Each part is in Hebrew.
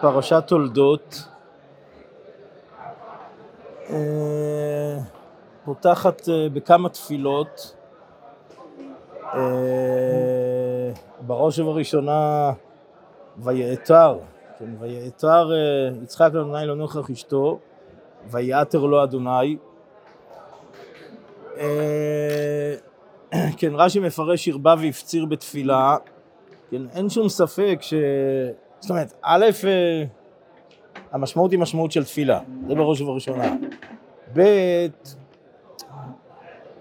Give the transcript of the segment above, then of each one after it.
פרשת תולדות אה, פותחת אה, בכמה תפילות. אה, בראש ובראשונה ויעתר, כן, ויעתר יצחק לאדוני לא נוכח אשתו, ויעתר לו אדוני. כן, רש"י מפרש הרבה והפציר בתפילה, כן, אין שום ספק ש... זאת אומרת, א', המשמעות היא משמעות של תפילה, זה בראש ובראשונה. ב',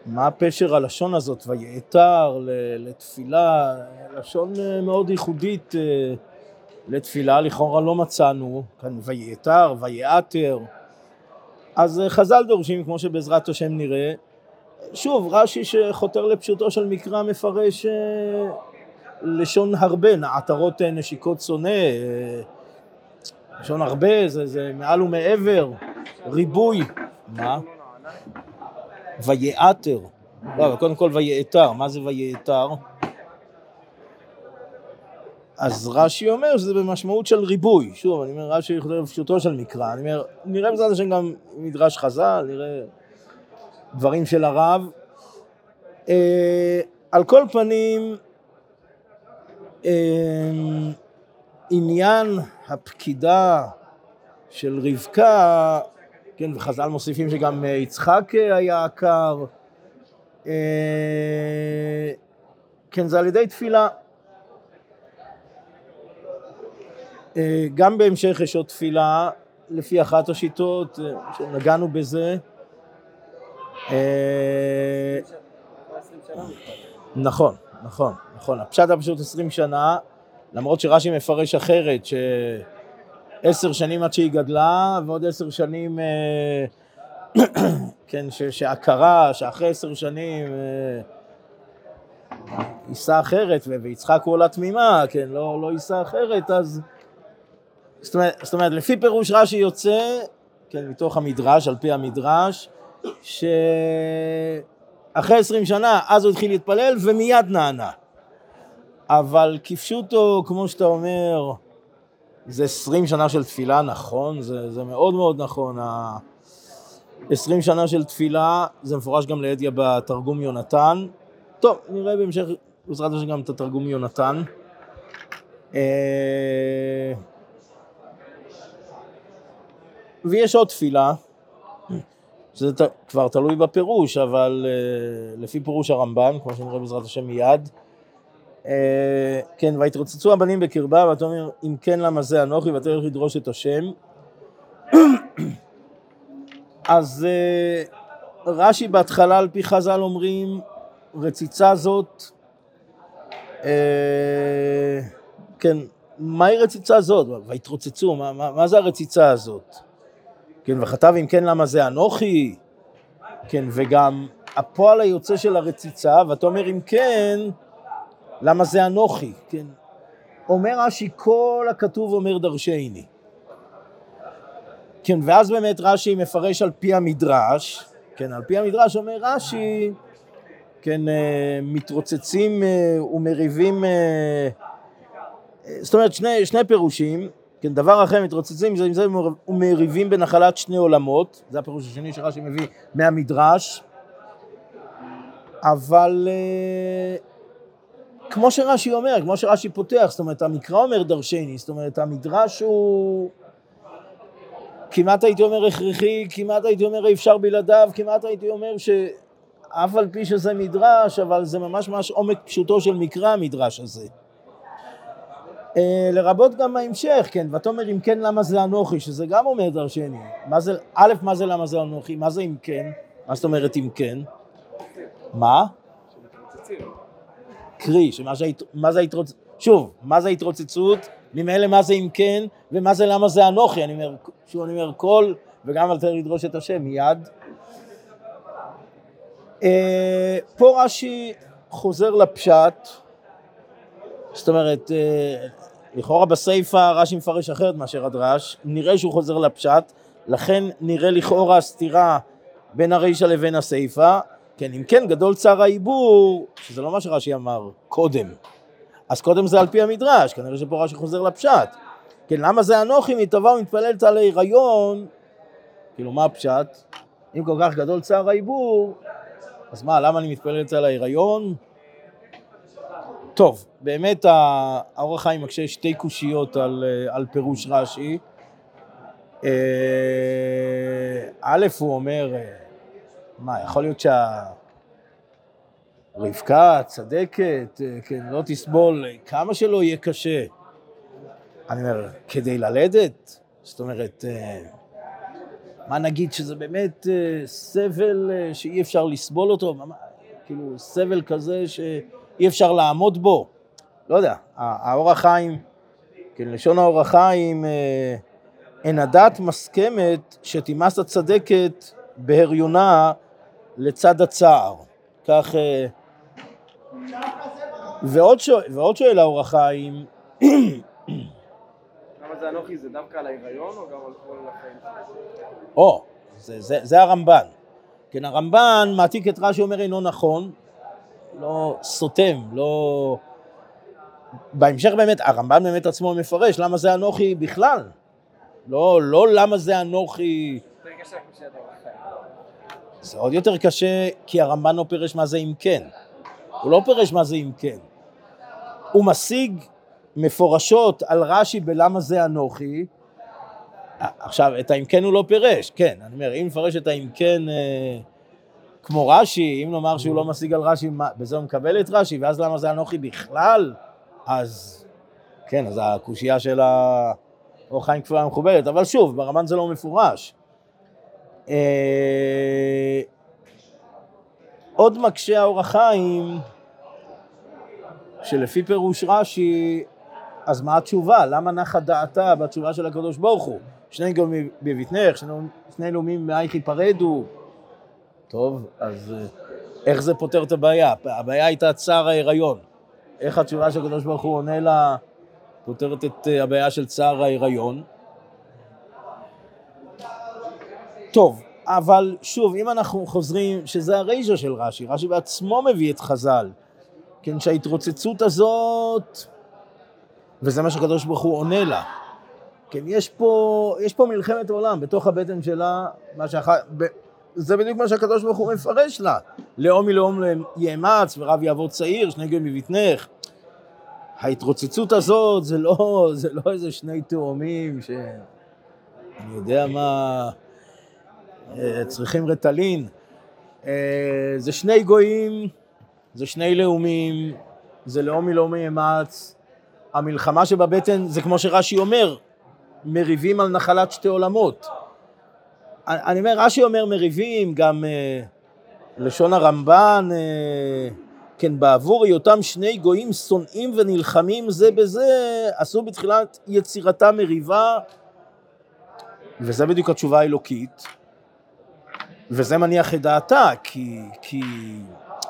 מה הפשר הלשון הזאת, ויעתר לתפילה, לשון מאוד ייחודית אה, לתפילה, לכאורה לא מצאנו, כאן ויעתר, ויעתר. אז אה, חז"ל דורשים, כמו שבעזרת השם נראה, שוב, רש"י שחותר לפשוטו של מקרא מפרש אה, לשון הרבה, עטרות נשיקות שונא, לשון הרבה, זה, זה מעל ומעבר, ריבוי. מה? ויעתר. לא, אבל קודם כל ויעתר. מה זה ויעתר? אז רש"י אומר שזה במשמעות של ריבוי. שוב, אני אומר, רש"י יכול בפשוטו של מקרא. אני אומר, נראה בעזרת השם גם מדרש חז"ל, נראה דברים של הרב. אה, על כל פנים, אה, עניין הפקידה של רבקה, כן, וחז"ל מוסיפים שגם אה, יצחק אה, היה עקר, אה, כן, זה על ידי תפילה. גם בהמשך יש עוד תפילה, לפי אחת השיטות, שנגענו בזה. נכון, נכון, נכון. הפשט היה פשוט עשרים שנה, למרות שרש"י מפרש אחרת, שעשר שנים עד שהיא גדלה, ועוד עשר שנים, אה, כן, שהכרה, שאחרי עשר שנים אה, יישא אחרת, ויצחק הוא עולה תמימה, כן, לא, לא יישא אחרת, אז... זאת אומרת, זאת אומרת, לפי פירוש רש"י יוצא, כן, מתוך המדרש, על פי המדרש, שאחרי עשרים שנה, אז הוא התחיל להתפלל ומיד נענה. אבל כפשוטו, כמו שאתה אומר, זה עשרים שנה של תפילה, נכון, זה, זה מאוד מאוד נכון. עשרים שנה של תפילה, זה מפורש גם לידיה בתרגום יונתן. טוב, נראה בהמשך, בעזרת השם גם את התרגום יונתן. אה, ויש עוד תפילה, שזה כבר תלוי בפירוש, אבל אה, לפי פירוש הרמב"ן, כמו שנראה בעזרת השם מיד, אה, כן, ויתרוצצו הבנים בקרבה, ואתה אומר, אם כן למה זה אנוכי, ואתה הולך לדרוש את השם. אז אה, רש"י בהתחלה על פי חז"ל אומרים, רציצה זאת, אה, כן, מהי רציצה זאת? ויתרוצצו, מה, מה, מה זה הרציצה הזאת? כן, וכתב אם כן למה זה אנוכי? כן, וגם הפועל היוצא של הרציצה, ואתה אומר אם כן, למה זה אנוכי, כן? אומר רש"י, כל הכתוב אומר דרשני. כן, ואז באמת רש"י מפרש על פי המדרש, כן, על פי המדרש אומר רש"י, כן, אה, מתרוצצים אה, ומריבים, אה, זאת אומרת, שני, שני פירושים, כן, דבר אחר, מתרוצצים זה עם זה ומריבים בנחלת שני עולמות, זה הפירוש השני שרש"י מביא מהמדרש, אבל כמו שרש"י אומר, כמו שרש"י פותח, זאת אומרת, המקרא אומר דרשני, זאת אומרת, המדרש הוא כמעט הייתי אומר הכרחי, כמעט הייתי אומר אי אפשר בלעדיו, כמעט הייתי אומר שאף על פי שזה מדרש, אבל זה ממש ממש עומק פשוטו של מקרא המדרש הזה. אה, לרבות גם ההמשך, כן, ותאמר אם כן למה זה אנוכי, שזה גם אומר דרשני. מה זה, א', מה זה למה זה אנוכי, מה זה אם כן? מה זאת אומרת אם כן? מה? קרי, שמה זה, מה זה ההתרוצצות, שוב, מה זה ההתרוצצות, ממילא מה זה אם כן, ומה זה למה זה אנוכי, אני אומר, שוב אני אומר קול, וגם על זה לדרוש את השם מיד. אה, פה רש"י חוזר לפשט, זאת אומרת, אה, לכאורה בסיפא רש"י מפרש אחרת מאשר הדרש, נראה שהוא חוזר לפשט, לכן נראה לכאורה הסתירה בין הרישא לבין הסיפא, כן, אם כן, גדול צער העיבור, שזה לא מה שרש"י אמר קודם. אז קודם זה על פי המדרש, כנראה שפה רש"י חוזר לפשט. כן, למה זה אנוכי מתבוא ומתפללת על ההיריון? כאילו, מה הפשט? אם כל כך גדול צער העיבור, אז מה, למה אני מתפללת על ההיריון? טוב, באמת האור החיים מקשה שתי קושיות על, על פירוש רש"י. אה, א', הוא אומר, אה, מה, יכול להיות שהרבקה צדקת, אה, כן, לא תסבול, כמה שלא יהיה קשה. אני אומר, כדי ללדת? זאת אומרת, מה נגיד שזה באמת סבל שאי אפשר לסבול אותו? כאילו, סבל כזה שאי אפשר לעמוד בו. לא יודע, האור החיים, כן, לשון האור החיים, אין הדת מסכמת שתימס הצדקת בהריונה לצד הצער. כך... אה, ועוד, שואל, ועוד שואל האור החיים... זה אנוכי? זה דווקא על ההיריון או גם על כל החיים? או, זה, זה, זה הרמב"ן. כן, הרמב"ן מעתיק את רש"י אומר אינו נכון, לא סותם, לא... בהמשך באמת, הרמב"ן באמת עצמו מפרש למה זה אנוכי בכלל. לא, לא למה זה אנוכי... זה עוד יותר קשה, כי הרמב"ן לא פירש מה זה אם כן. הוא לא פירש מה זה אם כן. הוא משיג מפורשות על רש"י בלמה זה אנוכי. עכשיו, את האם כן הוא לא פירש, כן, אני אומר, אם נפרש את האם כן אה, כמו רש"י, אם נאמר שהוא לא משיג על רש"י, בזה הוא מקבל את רש"י, ואז למה זה אנוכי בכלל, אז כן, אז הקושייה של ה... אור חיים כפולה מכובדת, אבל שוב, ברמן זה לא מפורש. אה, עוד מקשה האור החיים, שלפי פירוש רש"י, אז מה התשובה? למה נחה דעתה בתשובה של הקדוש ברוך הוא? שני גאונים בבטנך, שני לאומים מאייך ייפרדו. טוב, אז אה, איך זה פותר את הבעיה? הבעיה הייתה צער ההיריון. איך התשובה של הקדוש ברוך הוא עונה לה... פותרת את אה, הבעיה של צער ההיריון. טוב, אבל שוב, אם אנחנו חוזרים, שזה הריז'ה של רש"י, רש"י בעצמו מביא את חז"ל, כן, שההתרוצצות הזאת, וזה מה שהקדוש ברוך הוא עונה לה, כן, יש פה, יש פה מלחמת עולם בתוך הבטן שלה, מה שאח... זה בדיוק מה שהקדוש ברוך הוא מפרש לה, לאום מלאום יאמץ ורב יעבור צעיר, שני גאים מבטנך, ההתרוצצות הזאת זה לא, זה לא איזה שני תאומים שאני יודע מה, אה, צריכים רטלין. אה, זה שני גויים, זה שני לאומים, זה לאום מלאומי אמץ. המלחמה שבבטן זה כמו שרש"י אומר, מריבים על נחלת שתי עולמות. אני אומר, רש"י אומר מריבים, גם אה, לשון הרמב"ן, כן, בעבור היותם שני גויים שונאים ונלחמים זה בזה, עשו בתחילת יצירתם מריבה, וזה בדיוק התשובה האלוקית, וזה מניח את דעתה, כי, כי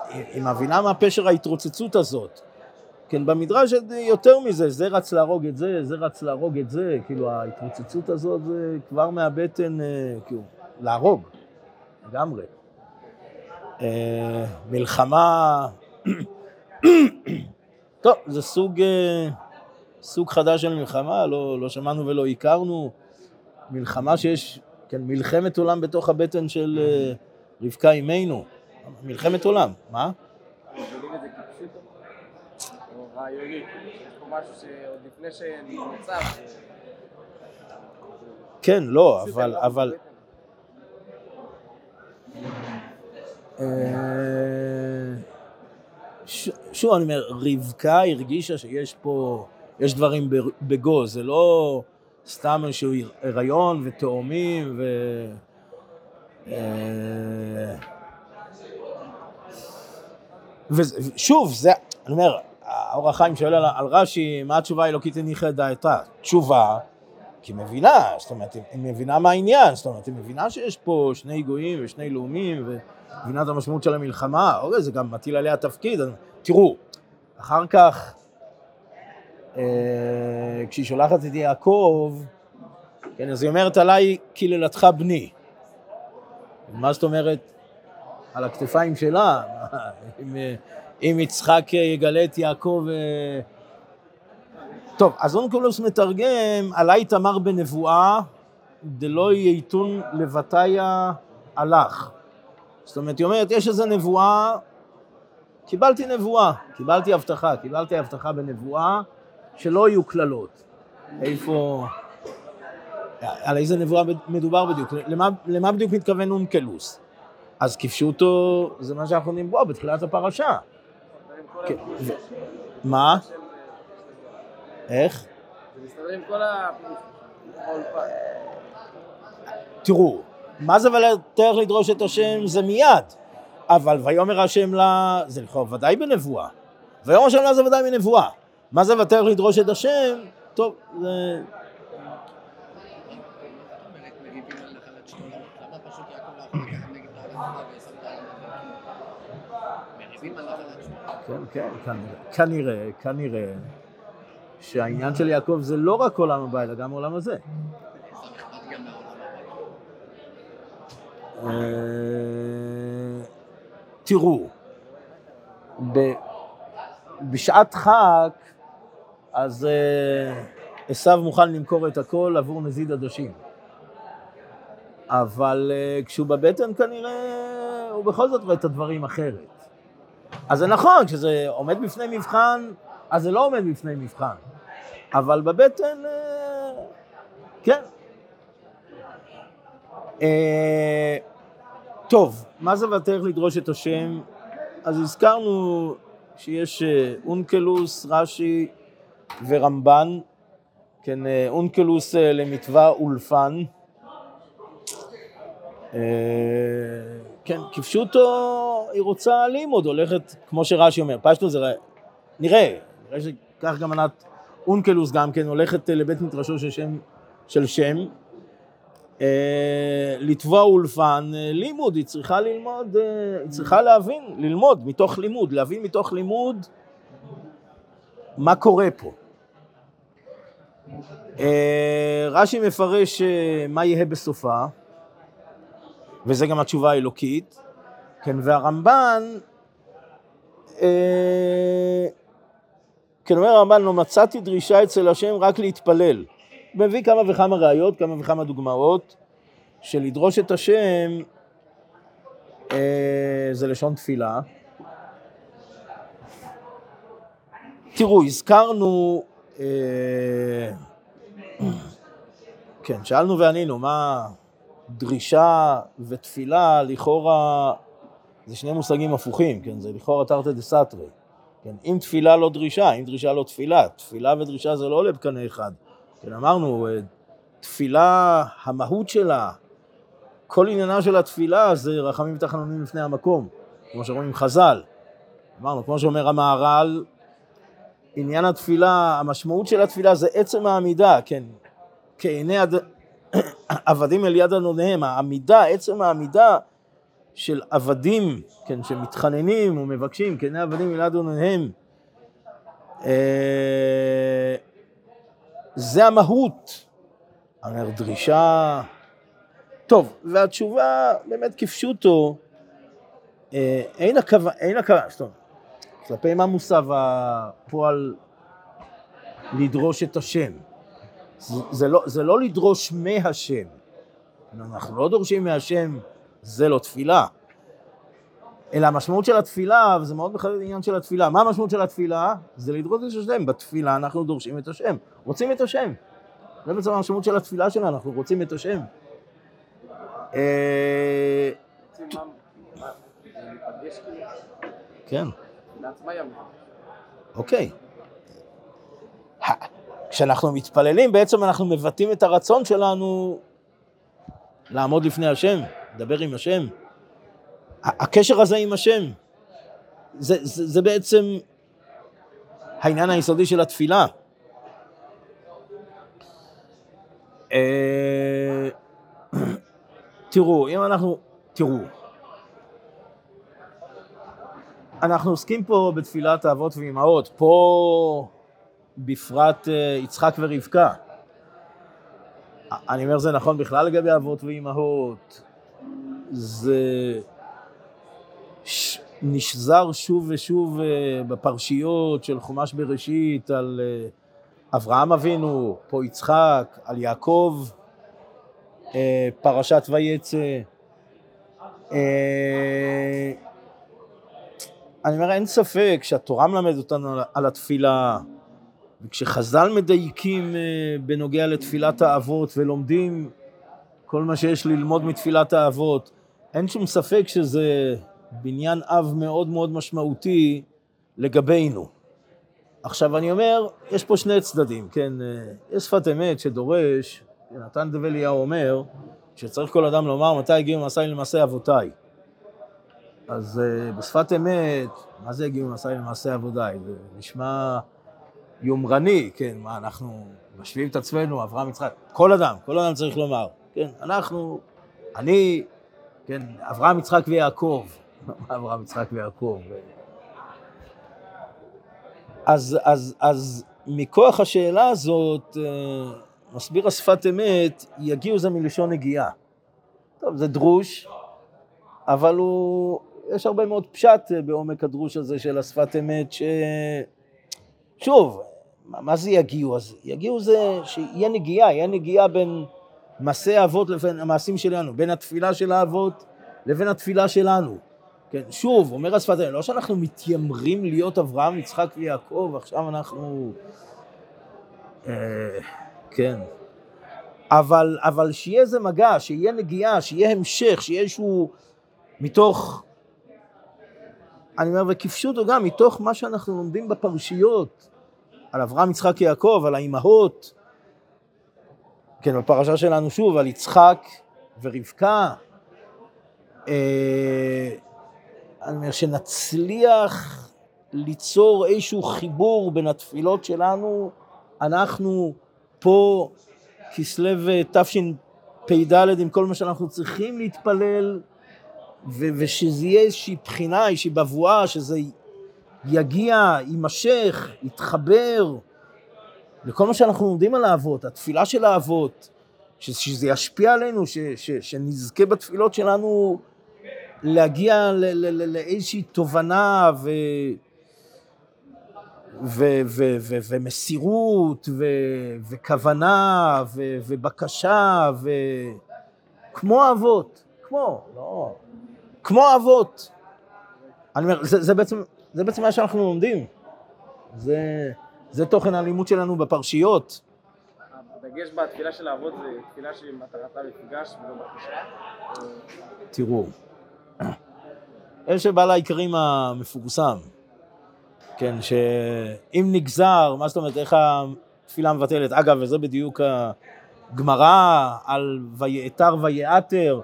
היא מבינה מה פשר ההתרוצצות הזאת. כן, במדרש יותר מזה, זה רץ להרוג את זה, זה רץ להרוג את זה, כאילו ההתרוצצות הזאת זה כבר מהבטן, אה, כאילו, להרוג, לגמרי. אה, מלחמה טוב, זה סוג, אה, סוג חדש של מלחמה, לא, לא שמענו ולא הכרנו. מלחמה שיש, כן, מלחמת עולם בתוך הבטן של רבקה אימנו. מלחמת עולם, מה? כן, לא, אבל, אבל... שוב, אני אומר, רבקה הרגישה שיש פה, יש דברים בגו, זה לא סתם איזשהו הריון ותאומים ו... אה, ושוב, זה, אני אומר, האור החיים שואל על, על רש"י, מה התשובה האלוקית הניחה את דעתה? תשובה, כי מבינה, זאת אומרת, היא מבינה מה העניין, זאת אומרת, היא מבינה שיש פה שני גויים ושני לאומים, ומבינה את המשמעות של המלחמה, אוקיי, זה גם מטיל עליה תפקיד. תראו, אחר כך, אה, כשהיא שולחת את יעקב, כן, אז היא אומרת עליי, קללתך בני. מה זאת אומרת? על הכתפיים שלה, אם, אם יצחק יגלה את יעקב, אה, טוב, אז אונקולוס מתרגם, עלי תמר בנבואה, דלא ייתון לבתיה הלך. זאת אומרת, היא אומרת, יש איזו נבואה, קיבלתי נבואה, קיבלתי הבטחה, קיבלתי הבטחה בנבואה שלא יהיו קללות. איפה... על איזה נבואה מדובר בדיוק? למה, למה בדיוק מתכוון אונקלוס? אז כפשוטו, זה מה שאנחנו בו בתחילת הפרשה. כן, מה? איך? זה מסתדר עם כל ה... תראו, מה זה ולתך לדרוש את השם זה מיד, אבל ויאמר השם לה, זה לכאורה ודאי בנבואה. ויאמר השם לה זה ודאי בנבואה. מה זה ותך לדרוש את השם? טוב, זה... כן, כן, כנראה, כנראה שהעניין של יעקב זה לא רק עולם הבא, אלא גם עולם הזה. אה, תראו, בשעת חג, אז אה, עשו מוכן למכור את הכל עבור נזיד עדשים. אבל אה, כשהוא בבטן כנראה הוא בכל זאת רואה את הדברים אחרת. אז זה נכון, כשזה עומד בפני מבחן, אז זה לא עומד בפני מבחן. אבל בבטן, אה, כן. אה, טוב, מה זה ותלך לדרוש את השם? אז הזכרנו שיש אה, אונקלוס, רש"י ורמב"ן, כן, אונקלוס למטבע אולפן. כן, כפשוטו היא רוצה לימוד, הולכת, כמו שרש"י אומר, פשטו זה, נראה, נראה שכך גם ענת אונקלוס גם כן, הולכת לבית מדרשו של שם, של שם אה, לתבוע אולפן אה, לימוד, היא צריכה ללמוד, אה, היא צריכה להבין, ללמוד מתוך לימוד, להבין מתוך לימוד מה קורה פה. אה, רש"י מפרש אה, מה יהיה בסופה, וזה גם התשובה האלוקית, כן, והרמב"ן, אה, כן אומר הרמב"ן, לא מצאתי דרישה אצל השם רק להתפלל. מביא כמה וכמה ראיות, כמה וכמה דוגמאות, שלדרוש את השם אה, זה לשון תפילה. תראו, הזכרנו, אה, כן, שאלנו וענינו, מה דרישה ותפילה, לכאורה, זה שני מושגים הפוכים, כן, זה לכאורה תרתי דה סתרי. כן, אם תפילה לא דרישה, אם דרישה לא תפילה, תפילה ודרישה זה לא עולה בקנה אחד. כן, אמרנו, אה, תפילה, המהות שלה, כל עניינה של התפילה זה רחמים ותחנונים לפני המקום, כמו שאומרים חז"ל. אמרנו, כמו שאומר המהר"ל, עניין התפילה, המשמעות של התפילה זה עצם העמידה, כן, כעיני. עבדים אל יד אדוניהם, העמידה, עצם העמידה של עבדים, כן, שמתחננים ומבקשים, כן, עבדים אל יד אדוניהם, אה, זה המהות. אומר דרישה... טוב, והתשובה באמת כפשוטו, אה, אין הכוונה, אין הכוונה, זאת אומרת, כלפי מה מוסב הפועל לדרוש את השם? זה לא, זה לא לדרוש מהשם. אנחנו לא דורשים מהשם, זה לא תפילה. אלא המשמעות של התפילה, וזה מאוד מחדד עניין של התפילה, מה המשמעות של התפילה? זה לדרוש את השם. בתפילה אנחנו דורשים את השם, רוצים את השם. זה בעצם המשמעות של התפילה שלנו, אנחנו רוצים את השם. אה, כן. אוקיי. כשאנחנו מתפללים בעצם אנחנו מבטאים את הרצון שלנו לעמוד לפני השם, לדבר עם השם. הקשר הזה עם השם, זה, זה, זה בעצם העניין היסודי של התפילה. אה, תראו, אם אנחנו, תראו, אנחנו עוסקים פה בתפילת האבות ואימהות, פה בפרט אה, יצחק ורבקה. אני אומר, זה נכון בכלל לגבי אבות ואימהות. זה ש... נשזר שוב ושוב אה, בפרשיות של חומש בראשית על, אה, אברהם אבינו, פה יצחק, על יעקב, פרשת ויצא. אני אומר, אין ספק שהתורה מלמד אותנו על התפילה, וכשחז"ל מדייקים אה, בנוגע לתפילת האבות ולומדים כל מה שיש ללמוד מתפילת האבות, אין שום ספק שזה בניין אב מאוד מאוד משמעותי לגבינו. עכשיו אני אומר, יש פה שני צדדים, כן? אה, יש שפת אמת שדורש, נתן דב אליהו אומר, שצריך כל אדם לומר מתי הגיעו מסעי למעשה אבותיי. אז אה, בשפת אמת, מה זה הגיעו מסעי למעשה אבותיי? זה נשמע יומרני, כן? מה, אנחנו משווים את עצמנו, אברהם יצחק, כל אדם, כל אדם צריך לומר, כן? אנחנו, אני, כן, אברהם יצחק ויעקב, אברהם יצחק ויעקב? אז, אז, אז מכוח השאלה הזאת, אה, מסביר השפת אמת, יגיעו זה מלשון נגיעה. טוב, זה דרוש, אבל הוא, יש הרבה מאוד פשט אה, בעומק הדרוש הזה של השפת אמת, ש... שוב, מה זה יגיעו? אז יגיעו זה שיהיה נגיעה, יהיה נגיעה בין מעשי האבות לבין המעשים שלנו, בין התפילה של האבות לבין התפילה שלנו. כן, שוב, אומר השפת אמת, לא שאנחנו מתיימרים להיות אברהם, יצחק ויעקב, עכשיו אנחנו... אה, כן. אבל, אבל שיהיה איזה מגע, שיהיה נגיעה, שיהיה המשך, שיהיה איזשהו... מתוך... אני אומר, וכפשוטו גם, מתוך מה שאנחנו לומדים בפרשיות, על אברהם, יצחק, יעקב, על האימהות, כן, בפרשה שלנו שוב, על יצחק ורבקה, אה, אני אומר, שנצליח ליצור איזשהו חיבור בין התפילות שלנו, אנחנו פה, כסלו תשפ"ד, עם כל מה שאנחנו צריכים להתפלל, ו- ושזה יהיה איזושהי בחינה, איזושהי בבואה, שזה יגיע, יימשך, יתחבר. לכל מה שאנחנו לומדים על האבות, התפילה של האבות, ש- שזה ישפיע עלינו, ש- ש- שנזכה בתפילות שלנו להגיע ל- ל- ל- לאיזושהי תובנה ו... ו- ו- ו- ומסירות ו- וכוונה ו- ובקשה ו... כמו אבות, כמו, לא, כמו אבות. אני אומר, זה, זה, בעצם, זה בעצם מה שאנחנו לומדים. זה, זה תוכן הלימוד שלנו בפרשיות. הדגש בתפילה של האבות זה תפילה שמטרתה מפגש ולא בקשה. תראו, יש בעל העיקרים המפורסם, כן, שאם נגזר, מה זאת אומרת, איך התפילה מבטלת, אגב, וזה בדיוק הגמרא על ויעתר ויעתר,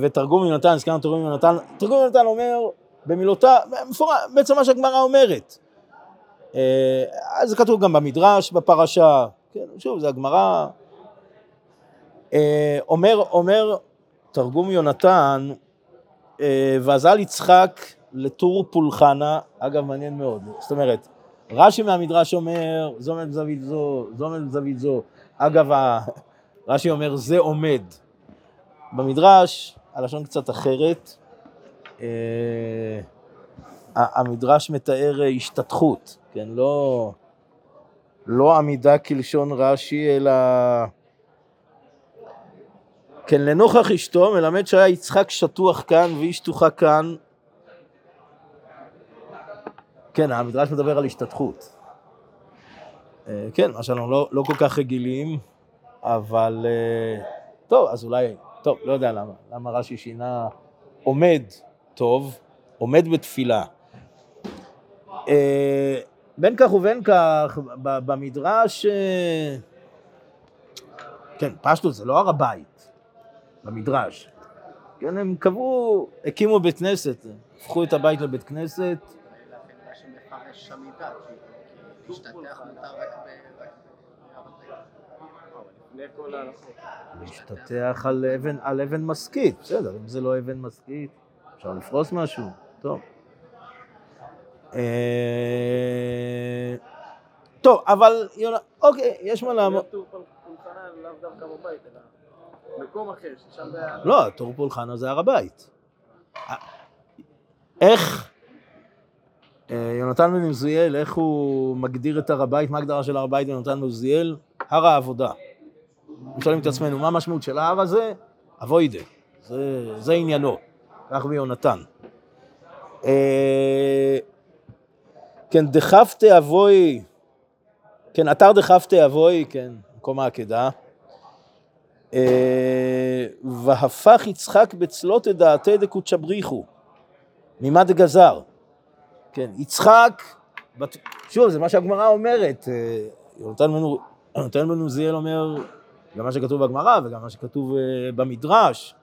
ותרגום יונתן, הזכרנו תרגום יונתן, תרגום יונתן אומר במילותיו, בעצם מה שהגמרא אומרת. אה, זה כתוב גם במדרש, בפרשה, כן, שוב, זה הגמרא. אה, אומר, אומר תרגום יונתן, אה, ואזל יצחק לטור פולחנה, אגב מעניין מאוד, זאת אומרת, רש"י מהמדרש אומר, זו עומד בזווית זו, זו עומד בזווית זו, אגב, רש"י אומר, זה עומד. במדרש, הלשון קצת אחרת, אה, המדרש מתאר אה, השתתחות, כן, לא, לא עמידה כלשון רש"י, אלא... כן, לנוכח אשתו מלמד שהיה יצחק שטוח כאן והיא שטוחה כאן. כן, המדרש מדבר על השתתחות. אה, כן, מה שאנחנו לא, לא כל כך רגילים, אבל טוב, אז אולי, טוב, לא יודע למה, למה רש"י שינה עומד טוב, עומד בתפילה. אה, בין כך ובין כך, במדרש, אה, כן, פשטות זה לא הר הבית, במדרש. כן, הם קבעו, הקימו בית כנסת, הפכו את הבית לבית כנסת. לכן מה שמפרש עמידה, כי להשתטח מותר רק ב... רק בהר הבית. לפני כל ההלכות. להשתטח על אבן, על אבן משכית, בסדר, אם זה לא אבן משכית, אפשר לפרוס משהו, טוב. אה, טוב, אבל, יונה, אוקיי, יש מה לעמוד. מקום אחר, ששם זה היה... לא, טור פולחנה זה הר הבית. איך, אה, יונתן בן עוזיאל, איך הוא מגדיר את הר הבית, מה ההגדרה של הר הבית יונתן בן עוזיאל? הר העבודה. אנחנו שואלים את עצמנו, מה המשמעות של ההר הזה? אבוידה. זה, זה עניינו, כך ביונתן. אה, כן, דחפתי אבוי, כן, אתר דחפתי אבוי, כן, מקום העקדה. אה, והפך יצחק בצלות את דעתי דקודשא בריחו, ממה דגזר. כן, יצחק, שוב, זה מה שהגמרא אומרת, אה, יונתן בן עוזיאל אומר, גם מה שכתוב בגמרא וגם מה שכתוב אה, במדרש.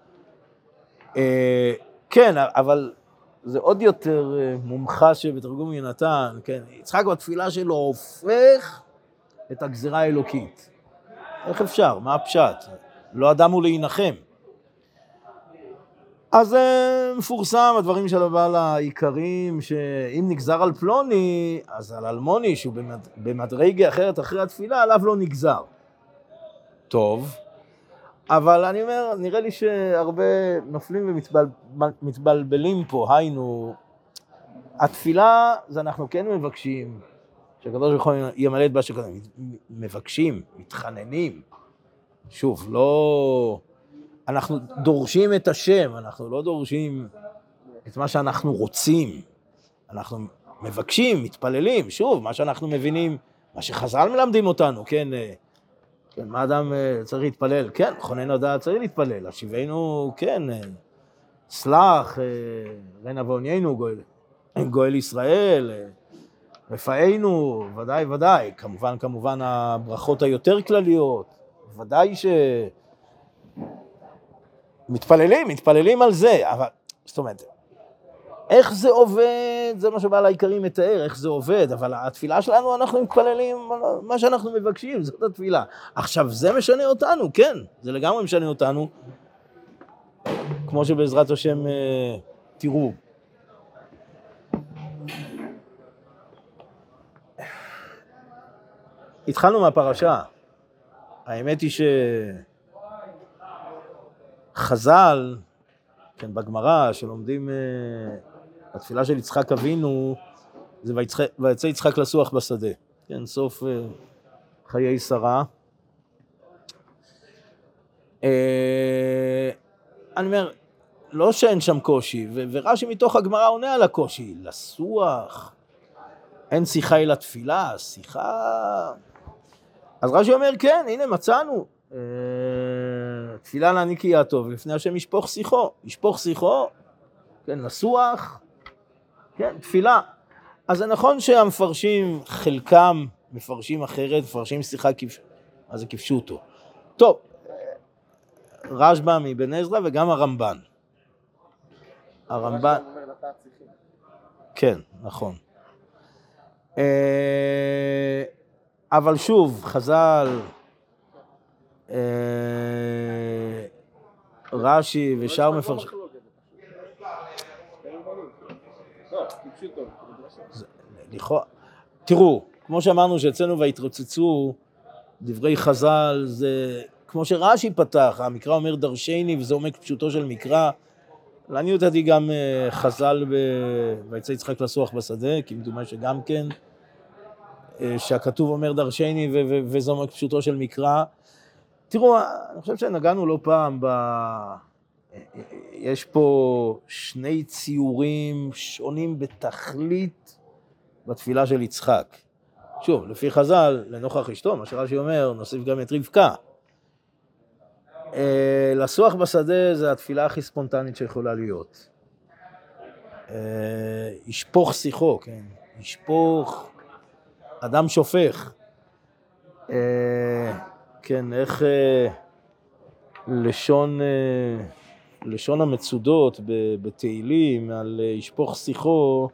אה, כן, אבל זה עוד יותר אה, מומחש בתרגום יונתן, כן, יצחק בתפילה שלו הופך את הגזרה האלוקית. איך אפשר? מה הפשט? לא אדם הוא להנחם. אז זה מפורסם, הדברים של הבעל העיקריים, שאם נגזר על פלוני, אז על אלמוני, שהוא במד... במדרגה אחרת אחרי התפילה, עליו לא נגזר. טוב, אבל אני אומר, נראה לי שהרבה נופלים ומתבלבלים פה, היינו, התפילה, זה אנחנו כן מבקשים, שהקדוש ברוך הוא ימלא את מה שקודם, מבקשים, מתחננים, שוב, לא... אנחנו דורשים את השם, אנחנו לא דורשים את מה שאנחנו רוצים. אנחנו מבקשים, מתפללים, שוב, מה שאנחנו מבינים, מה שחז"ל מלמדים אותנו, כן, אה, כן מה אדם אה, צריך להתפלל? כן, חונן הדעת צריך להתפלל, השיבנו, כן, אה, סלח, רנה ועוניינו, גואל, גואל ישראל, רפאנו, ודאי ודאי, כמובן, כמובן הברכות היותר כלליות, ודאי ש... מתפללים, מתפללים על זה, אבל, זאת אומרת, איך זה עובד, זה מה שבעל העיקרי מתאר, איך זה עובד, אבל התפילה שלנו, אנחנו מתפללים מה שאנחנו מבקשים, זאת התפילה. עכשיו, זה משנה אותנו, כן, זה לגמרי משנה אותנו, כמו שבעזרת השם אה, תראו. התחלנו מהפרשה, האמת היא ש... חז"ל, כן, בגמרא, שלומדים, אה, התפילה של יצחק אבינו, זה ויצא יצחק לסוח בשדה, כן, סוף אה, חיי שרה. אה, אני אומר, לא שאין שם קושי, ורש"י מתוך הגמרא עונה על הקושי, לסוח, אין שיחה אלא תפילה, שיחה... אז רש"י אומר, כן, הנה מצאנו, תפילה להעניק יהיה הטוב, לפני השם ישפוך שיחו, ישפוך שיחו, כן, לסוח, כן, תפילה. אז זה נכון שהמפרשים, חלקם מפרשים אחרת, מפרשים שיחה, אז זה כפשוטו. טוב, רשב"א מבן עזרא וגם הרמב"ן. הרמב"ן... כן, נכון. אבל שוב, חז"ל, רש"י ושאר מפרשים. תראו, כמו שאמרנו שאצלנו והתרוצצו דברי חז"ל, זה כמו שרש"י פתח, המקרא אומר דרשני וזה עומק פשוטו של מקרא. לעניות דעתי גם חז"ל ויצא יצחק לסוח בשדה, כי מדומה שגם כן, שהכתוב אומר דרשני וזה עומק פשוטו של מקרא. תראו, אני חושב שנגענו לא פעם ב... יש פה שני ציורים שונים בתכלית בתפילה של יצחק. שוב, לפי חז"ל, לנוכח אשתו, מה שרש"י אומר, נוסיף גם את רבקה. לסוח בשדה זה התפילה הכי ספונטנית שיכולה להיות. ישפוך שיחו, כן, ישפוך, אדם שופך. כן, איך לשון, לשון המצודות בתהילים על ישפוך שיחו,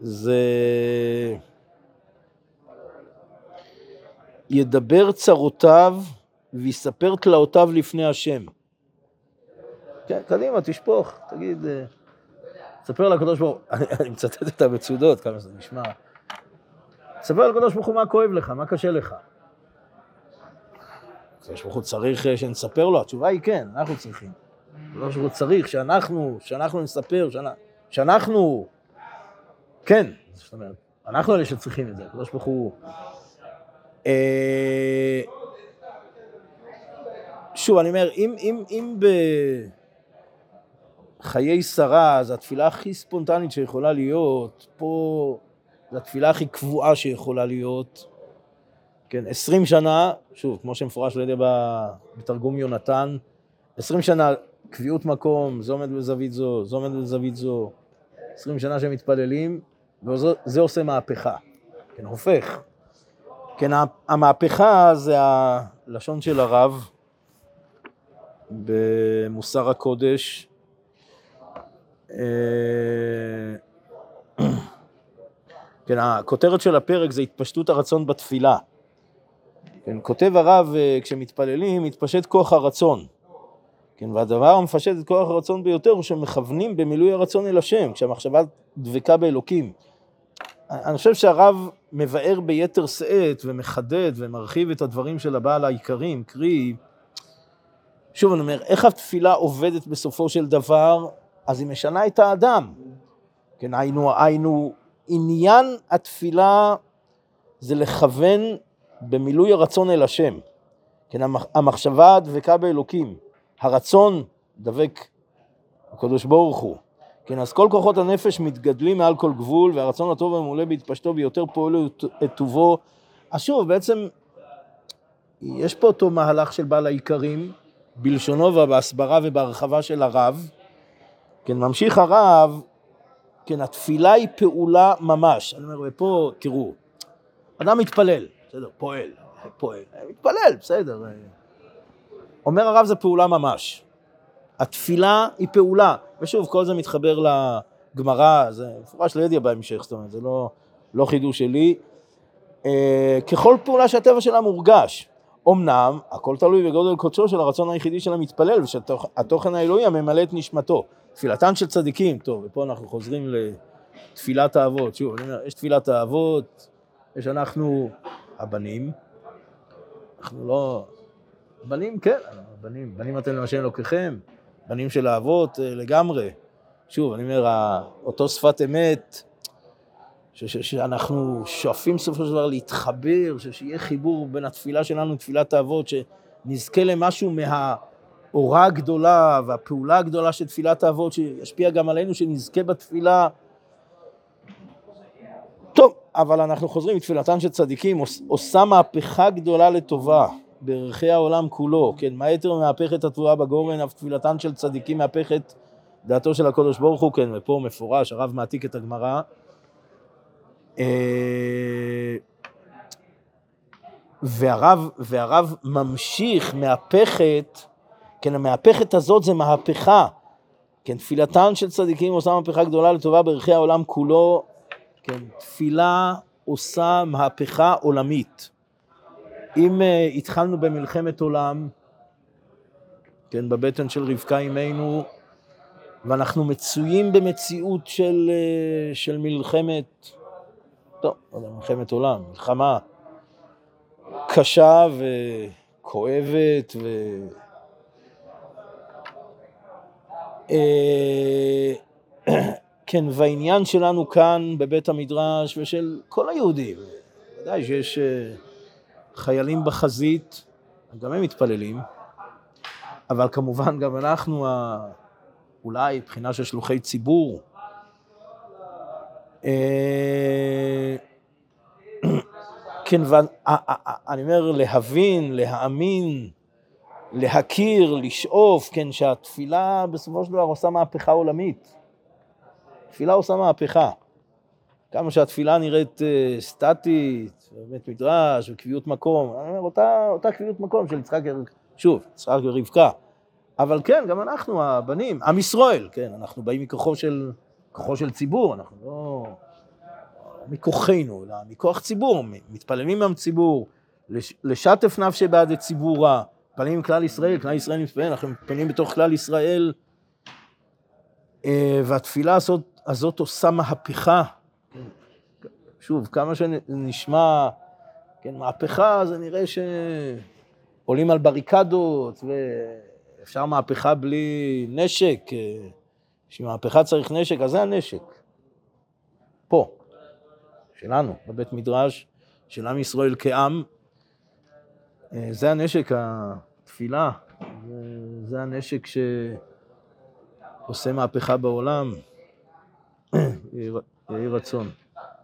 זה ידבר צרותיו ויספר תלאותיו לפני השם. כן, קדימה, תשפוך, תגיד, תספר לקדוש ברוך הוא, אני מצטט את המצודות, כמה זה נשמע. תספר לקדוש ברוך הוא מה כואב לך, מה קשה לך. הקדוש ברוך הוא צריך שנספר לו? התשובה היא כן, אנחנו צריכים. הקדוש ברוך הוא צריך שאנחנו, שאנחנו נספר, שאנחנו, כן, זאת אומרת, אנחנו אלה שצריכים את זה, הקדוש ברוך הוא... אה, שוב, אני אומר, אם, אם, אם בחיי שרה זו התפילה הכי ספונטנית שיכולה להיות, פה זו התפילה הכי קבועה שיכולה להיות. כן, עשרים שנה, שוב, כמו שמפורש על ידי בתרגום יונתן, עשרים שנה קביעות מקום, זה עומד בזווית זו, זה עומד בזווית זו, עשרים שנה שהם מתפללים, וזה עושה מהפכה, כן, הופך. כן, המהפכה זה הלשון של הרב במוסר הקודש. אה, כן, הכותרת של הפרק זה התפשטות הרצון בתפילה. כן, כותב הרב, אה, כשמתפללים, מתפשט כוח הרצון. כן, והדבר המפשט את כוח הרצון ביותר הוא שמכוונים במילוי הרצון אל השם, כשהמחשבה דבקה באלוקים. אני חושב שהרב מבאר ביתר שאת ומחדד ומרחיב את הדברים של הבעל העיקרים, קרי, שוב אני אומר, איך התפילה עובדת בסופו של דבר, אז היא משנה את האדם. כן, היינו, היינו, עניין התפילה זה לכוון במילוי הרצון אל השם. כן, המחשבה דבקה באלוקים, הרצון דבק הקדוש ברוך הוא. כן, אז כל כוחות הנפש מתגדלים מעל כל גבול, והרצון הטוב הממולא בהתפשטו ביותר פועל את טובו. אז שוב, בעצם יש פה אותו מהלך של בעל העיקרים, בלשונו ובהסברה ובהרחבה של הרב. כן, ממשיך הרב, כן, התפילה היא פעולה ממש. אני אומר, ופה, תראו, אדם מתפלל, בסדר, פועל, פועל, מתפלל, בסדר. אומר הרב זה פעולה ממש. התפילה היא פעולה, ושוב, כל זה מתחבר לגמרא, זה מפורש לידיה בהמשך, זאת אומרת, זה לא, לא חידוש שלי. אה, ככל פעולה שהטבע שלה מורגש. אמנם, הכל תלוי בגודל קודשו של הרצון היחידי של המתפלל ושהתוכן האלוהי הממלא את נשמתו. תפילתן של צדיקים, טוב, ופה אנחנו חוזרים לתפילת האבות. שוב, אני אומר, יש תפילת האבות, יש אנחנו הבנים, אנחנו לא... בנים, כן, בנים, בנים אתם למשל אלוקיכם, בנים של האבות אה, לגמרי. שוב, אני אומר, אותו שפת אמת, ש- ש- שאנחנו שואפים בסופו של דבר להתחבר, שיהיה חיבור בין התפילה שלנו לתפילת האבות, שנזכה למשהו מהאורה הגדולה והפעולה הגדולה של תפילת האבות, שישפיע גם עלינו, שנזכה בתפילה. טוב, אבל אנחנו חוזרים, תפילתם של צדיקים עושה מהפכה גדולה לטובה. בערכי העולם כולו, כן, מה יתר מהפכת התבואה בגורן, אף תפילתן של צדיקים מהפכת דעתו של הקודש ברוך הוא, כן, ופה מפורש, הרב מעתיק את הגמרא. אה, והרב, והרב ממשיך מהפכת, כן, המהפכת הזאת זה מהפכה, כן, תפילתן של צדיקים עושה מהפכה גדולה לטובה בערכי העולם כולו, כן, תפילה עושה מהפכה עולמית. אם uh, התחלנו במלחמת עולם, כן, בבטן של רבקה אימנו, ואנחנו מצויים במציאות של, uh, של מלחמת, טוב, לא יודע, מלחמת עולם, מלחמה קשה וכואבת ו... Uh, כן, והעניין שלנו כאן בבית המדרש ושל כל היהודים, ודאי שיש... חיילים בחזית, גם הם מתפללים, אבל כמובן גם אנחנו אולי מבחינה של שלוחי ציבור. אה, כן, ואני אומר להבין, להאמין, להכיר, לשאוף, כן, שהתפילה בסופו של דבר עושה מהפכה עולמית. תפילה עושה מהפכה. כמה שהתפילה נראית uh, סטטית, בית מדרש וקביעות מקום, אומר, אותה, אותה קביעות מקום של יצחק, שוב, יצחק ורבקה. אבל כן, גם אנחנו, הבנים, עם ישראל, כן, אנחנו באים מכוחו של, כוחו של ציבור, אנחנו לא מכוחנו, אלא מכוח ציבור, מתפללים עם ציבור, לשטף נפשי בעד הציבורה, מתפללים עם כלל ישראל, כלל ישראל מתפללים, אנחנו מתפללים בתוך כלל ישראל, אה, והתפילה הזאת, הזאת עושה מהפכה שוב, כמה שנשמע, כן, מהפכה, זה נראה שעולים על בריקדות, ואפשר מהפכה בלי נשק, בשביל מהפכה צריך נשק, אז זה הנשק. פה. שלנו, בבית מדרש של עם ישראל כעם. אה, זה הנשק, התפילה, זה- הנשק שעושה מהפכה בעולם. יהי רצון.